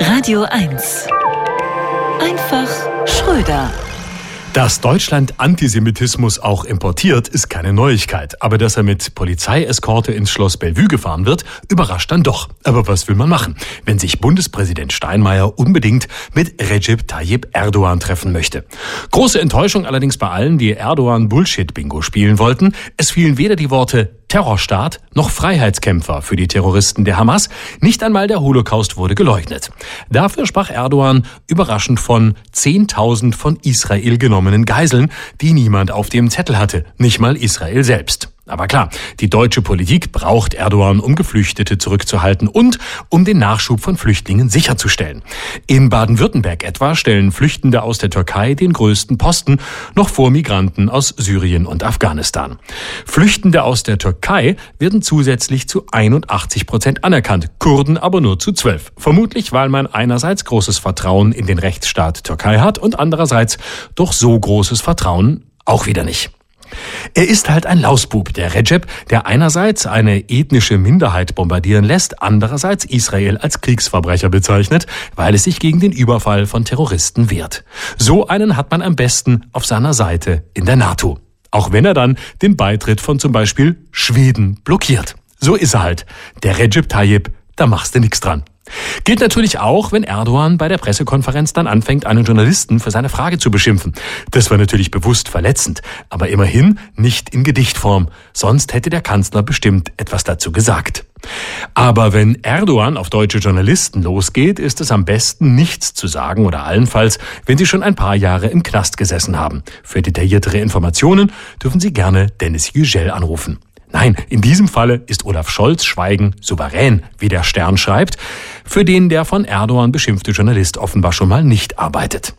Radio 1. Einfach Schröder. Dass Deutschland Antisemitismus auch importiert, ist keine Neuigkeit. Aber dass er mit Polizeieskorte ins Schloss Bellevue gefahren wird, überrascht dann doch. Aber was will man machen, wenn sich Bundespräsident Steinmeier unbedingt mit Recep Tayyip Erdogan treffen möchte? Große Enttäuschung allerdings bei allen, die Erdogan Bullshit-Bingo spielen wollten. Es fielen weder die Worte Terrorstaat noch Freiheitskämpfer für die Terroristen der Hamas. Nicht einmal der Holocaust wurde geleugnet. Dafür sprach Erdogan überraschend von 10.000 von Israel genommenen Geiseln, die niemand auf dem Zettel hatte, nicht mal Israel selbst. Aber klar, die deutsche Politik braucht Erdogan, um Geflüchtete zurückzuhalten und um den Nachschub von Flüchtlingen sicherzustellen. In Baden-Württemberg etwa stellen Flüchtende aus der Türkei den größten Posten, noch vor Migranten aus Syrien und Afghanistan. Flüchtende aus der Türkei werden zusätzlich zu 81 Prozent anerkannt, Kurden aber nur zu 12. Vermutlich, weil man einerseits großes Vertrauen in den Rechtsstaat Türkei hat und andererseits doch so großes Vertrauen auch wieder nicht. Er ist halt ein Lausbub, der Recep, der einerseits eine ethnische Minderheit bombardieren lässt, andererseits Israel als Kriegsverbrecher bezeichnet, weil es sich gegen den Überfall von Terroristen wehrt. So einen hat man am besten auf seiner Seite in der NATO. Auch wenn er dann den Beitritt von zum Beispiel Schweden blockiert. So ist er halt. Der Recep Tayyip, da machst du nichts dran. Gilt natürlich auch, wenn Erdogan bei der Pressekonferenz dann anfängt, einen Journalisten für seine Frage zu beschimpfen. Das war natürlich bewusst verletzend, aber immerhin nicht in Gedichtform. Sonst hätte der Kanzler bestimmt etwas dazu gesagt. Aber wenn Erdogan auf deutsche Journalisten losgeht, ist es am besten nichts zu sagen oder allenfalls, wenn sie schon ein paar Jahre im Knast gesessen haben. Für detailliertere Informationen dürfen Sie gerne Dennis Yücel anrufen. Nein, in diesem Falle ist Olaf Scholz Schweigen souverän, wie der Stern schreibt, für den der von Erdogan beschimpfte Journalist offenbar schon mal nicht arbeitet.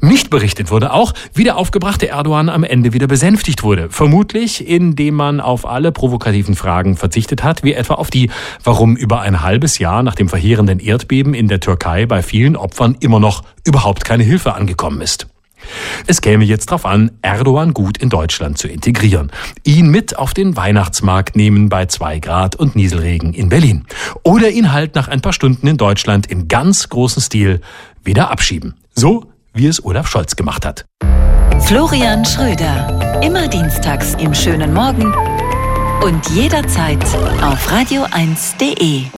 Nicht berichtet wurde auch, wie der aufgebrachte Erdogan am Ende wieder besänftigt wurde. Vermutlich, indem man auf alle provokativen Fragen verzichtet hat, wie etwa auf die, warum über ein halbes Jahr nach dem verheerenden Erdbeben in der Türkei bei vielen Opfern immer noch überhaupt keine Hilfe angekommen ist. Es käme jetzt darauf an, Erdogan gut in Deutschland zu integrieren. Ihn mit auf den Weihnachtsmarkt nehmen bei zwei Grad und Nieselregen in Berlin. Oder ihn halt nach ein paar Stunden in Deutschland im ganz großen Stil wieder abschieben. So wie es Olaf Scholz gemacht hat. Florian Schröder. Immer dienstags im schönen Morgen und jederzeit auf radio1.de.